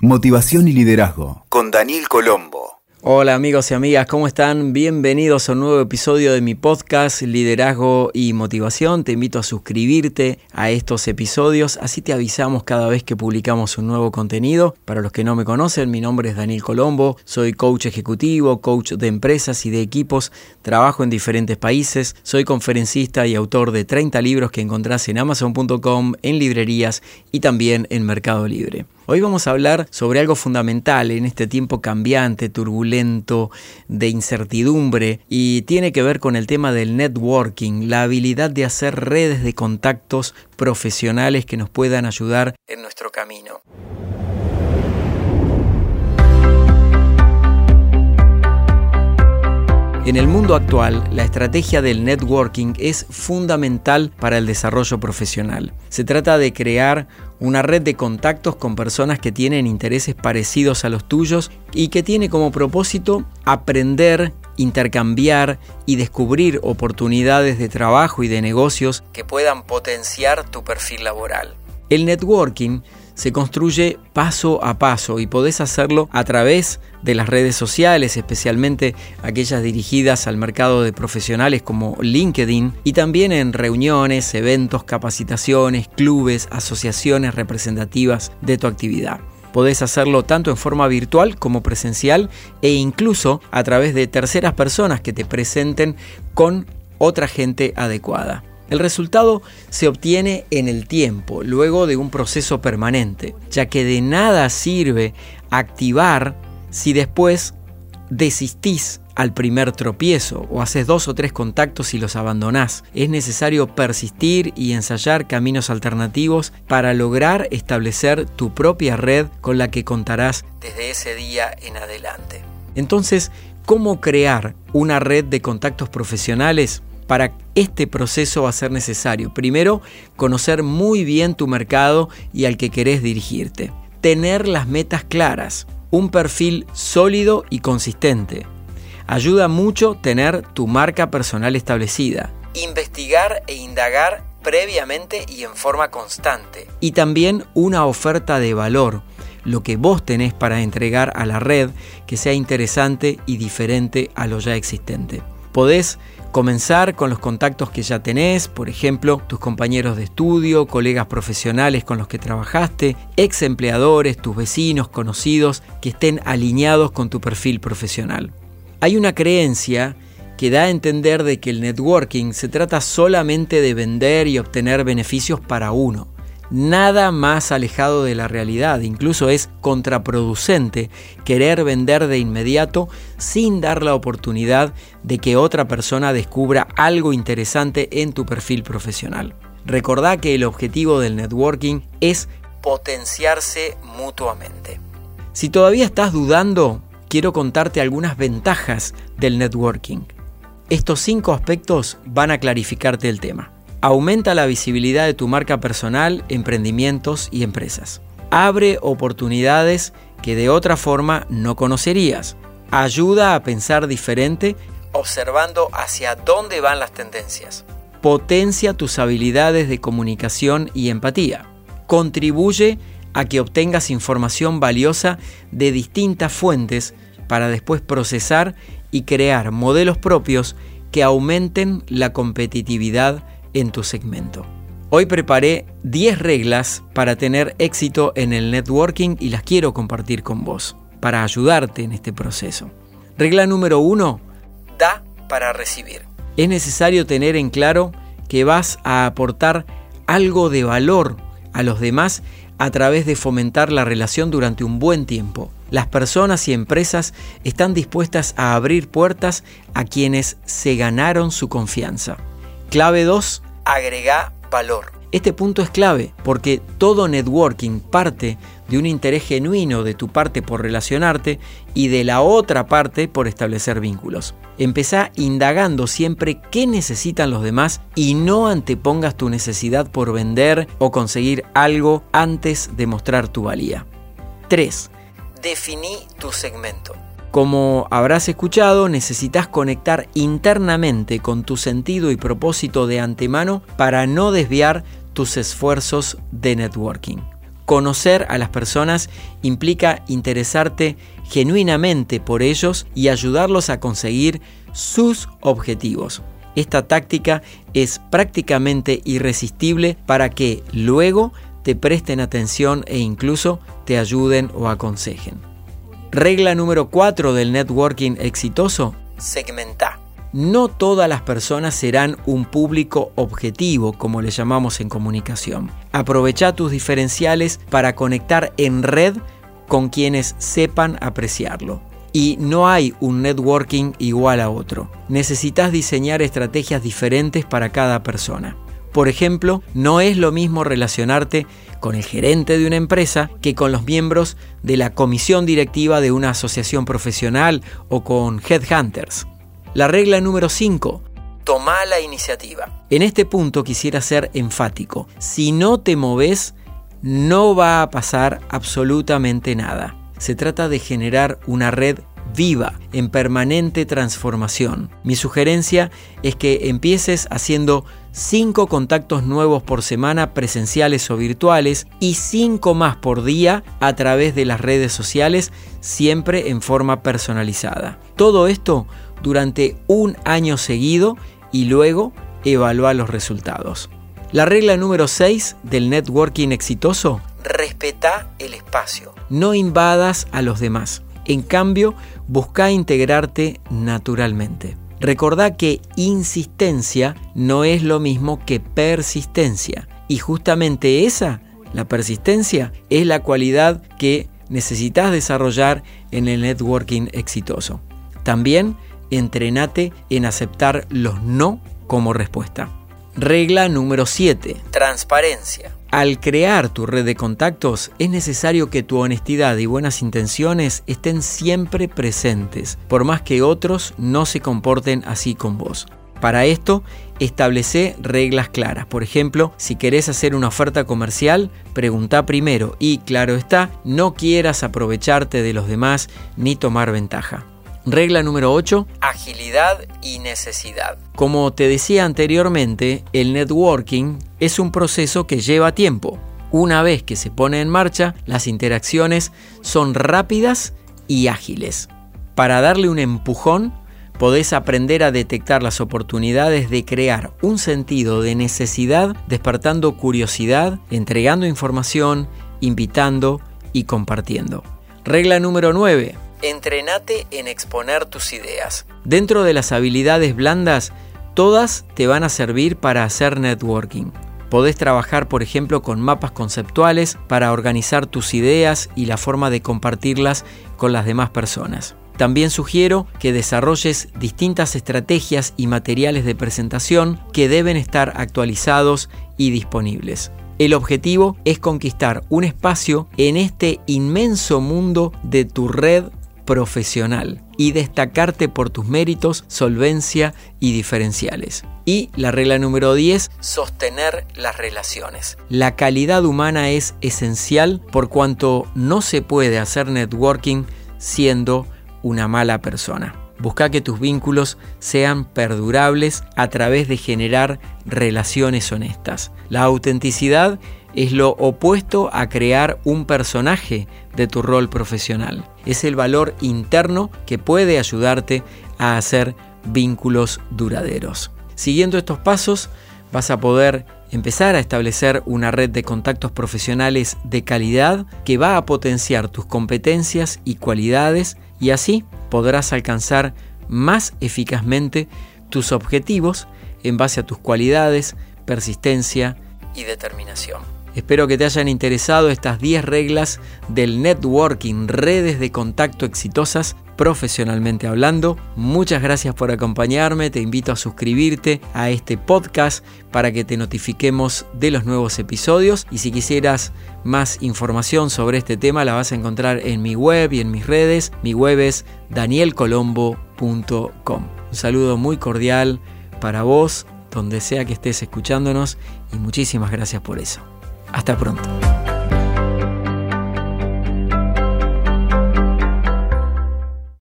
Motivación y Liderazgo con Daniel Colombo. Hola amigos y amigas, ¿cómo están? Bienvenidos a un nuevo episodio de mi podcast Liderazgo y Motivación. Te invito a suscribirte a estos episodios, así te avisamos cada vez que publicamos un nuevo contenido. Para los que no me conocen, mi nombre es Daniel Colombo, soy coach ejecutivo, coach de empresas y de equipos, trabajo en diferentes países, soy conferencista y autor de 30 libros que encontrás en amazon.com, en librerías y también en Mercado Libre. Hoy vamos a hablar sobre algo fundamental en este tiempo cambiante, turbulento, de incertidumbre y tiene que ver con el tema del networking, la habilidad de hacer redes de contactos profesionales que nos puedan ayudar en nuestro camino. En el mundo actual, la estrategia del networking es fundamental para el desarrollo profesional. Se trata de crear una red de contactos con personas que tienen intereses parecidos a los tuyos y que tiene como propósito aprender, intercambiar y descubrir oportunidades de trabajo y de negocios que puedan potenciar tu perfil laboral. El networking se construye paso a paso y podés hacerlo a través de las redes sociales, especialmente aquellas dirigidas al mercado de profesionales como LinkedIn, y también en reuniones, eventos, capacitaciones, clubes, asociaciones representativas de tu actividad. Podés hacerlo tanto en forma virtual como presencial e incluso a través de terceras personas que te presenten con otra gente adecuada. El resultado se obtiene en el tiempo, luego de un proceso permanente, ya que de nada sirve activar si después desistís al primer tropiezo o haces dos o tres contactos y los abandonás. Es necesario persistir y ensayar caminos alternativos para lograr establecer tu propia red con la que contarás desde ese día en adelante. Entonces, ¿cómo crear una red de contactos profesionales? Para este proceso va a ser necesario, primero, conocer muy bien tu mercado y al que querés dirigirte. Tener las metas claras, un perfil sólido y consistente. Ayuda mucho tener tu marca personal establecida. Investigar e indagar previamente y en forma constante. Y también una oferta de valor, lo que vos tenés para entregar a la red que sea interesante y diferente a lo ya existente. Podés Comenzar con los contactos que ya tenés, por ejemplo, tus compañeros de estudio, colegas profesionales con los que trabajaste, ex empleadores, tus vecinos, conocidos, que estén alineados con tu perfil profesional. Hay una creencia que da a entender de que el networking se trata solamente de vender y obtener beneficios para uno nada más alejado de la realidad. Incluso es contraproducente querer vender de inmediato sin dar la oportunidad de que otra persona descubra algo interesante en tu perfil profesional. Recordá que el objetivo del networking es potenciarse mutuamente. Si todavía estás dudando, quiero contarte algunas ventajas del networking. Estos cinco aspectos van a clarificarte el tema. Aumenta la visibilidad de tu marca personal, emprendimientos y empresas. Abre oportunidades que de otra forma no conocerías. Ayuda a pensar diferente observando hacia dónde van las tendencias. Potencia tus habilidades de comunicación y empatía. Contribuye a que obtengas información valiosa de distintas fuentes para después procesar y crear modelos propios que aumenten la competitividad en tu segmento. Hoy preparé 10 reglas para tener éxito en el networking y las quiero compartir con vos, para ayudarte en este proceso. Regla número 1, da para recibir. Es necesario tener en claro que vas a aportar algo de valor a los demás a través de fomentar la relación durante un buen tiempo. Las personas y empresas están dispuestas a abrir puertas a quienes se ganaron su confianza. Clave 2. Agrega valor. Este punto es clave porque todo networking parte de un interés genuino de tu parte por relacionarte y de la otra parte por establecer vínculos. Empezá indagando siempre qué necesitan los demás y no antepongas tu necesidad por vender o conseguir algo antes de mostrar tu valía. 3. Definí tu segmento. Como habrás escuchado, necesitas conectar internamente con tu sentido y propósito de antemano para no desviar tus esfuerzos de networking. Conocer a las personas implica interesarte genuinamente por ellos y ayudarlos a conseguir sus objetivos. Esta táctica es prácticamente irresistible para que luego te presten atención e incluso te ayuden o aconsejen. Regla número 4 del networking exitoso, segmenta. No todas las personas serán un público objetivo, como le llamamos en comunicación. Aprovecha tus diferenciales para conectar en red con quienes sepan apreciarlo. Y no hay un networking igual a otro. Necesitas diseñar estrategias diferentes para cada persona. Por ejemplo, no es lo mismo relacionarte con el gerente de una empresa que con los miembros de la comisión directiva de una asociación profesional o con headhunters. La regla número 5. Toma la iniciativa. En este punto quisiera ser enfático. Si no te moves, no va a pasar absolutamente nada. Se trata de generar una red viva, en permanente transformación. Mi sugerencia es que empieces haciendo 5 contactos nuevos por semana presenciales o virtuales y 5 más por día a través de las redes sociales, siempre en forma personalizada. Todo esto durante un año seguido y luego evalúa los resultados. La regla número 6 del networking exitoso, respeta el espacio. No invadas a los demás. En cambio, busca integrarte naturalmente. Recordá que insistencia no es lo mismo que persistencia. Y justamente esa, la persistencia, es la cualidad que necesitas desarrollar en el networking exitoso. También entrenate en aceptar los no como respuesta. Regla número 7. Transparencia. Al crear tu red de contactos es necesario que tu honestidad y buenas intenciones estén siempre presentes, por más que otros no se comporten así con vos. Para esto, establece reglas claras. Por ejemplo, si querés hacer una oferta comercial, pregunta primero y, claro está, no quieras aprovecharte de los demás ni tomar ventaja. Regla número 8. Agilidad y necesidad. Como te decía anteriormente, el networking es un proceso que lleva tiempo. Una vez que se pone en marcha, las interacciones son rápidas y ágiles. Para darle un empujón, podés aprender a detectar las oportunidades de crear un sentido de necesidad, despertando curiosidad, entregando información, invitando y compartiendo. Regla número 9 Entrenate en exponer tus ideas. Dentro de las habilidades blandas, todas te van a servir para hacer networking. Podés trabajar, por ejemplo, con mapas conceptuales para organizar tus ideas y la forma de compartirlas con las demás personas. También sugiero que desarrolles distintas estrategias y materiales de presentación que deben estar actualizados y disponibles. El objetivo es conquistar un espacio en este inmenso mundo de tu red profesional y destacarte por tus méritos, solvencia y diferenciales. Y la regla número 10, sostener las relaciones. La calidad humana es esencial por cuanto no se puede hacer networking siendo una mala persona. Busca que tus vínculos sean perdurables a través de generar relaciones honestas. La autenticidad es lo opuesto a crear un personaje de tu rol profesional. Es el valor interno que puede ayudarte a hacer vínculos duraderos. Siguiendo estos pasos, vas a poder empezar a establecer una red de contactos profesionales de calidad que va a potenciar tus competencias y cualidades y así podrás alcanzar más eficazmente tus objetivos en base a tus cualidades, persistencia y determinación. Espero que te hayan interesado estas 10 reglas del networking, redes de contacto exitosas profesionalmente hablando. Muchas gracias por acompañarme, te invito a suscribirte a este podcast para que te notifiquemos de los nuevos episodios y si quisieras más información sobre este tema la vas a encontrar en mi web y en mis redes. Mi web es danielcolombo.com. Un saludo muy cordial para vos, donde sea que estés escuchándonos y muchísimas gracias por eso. Hasta pronto.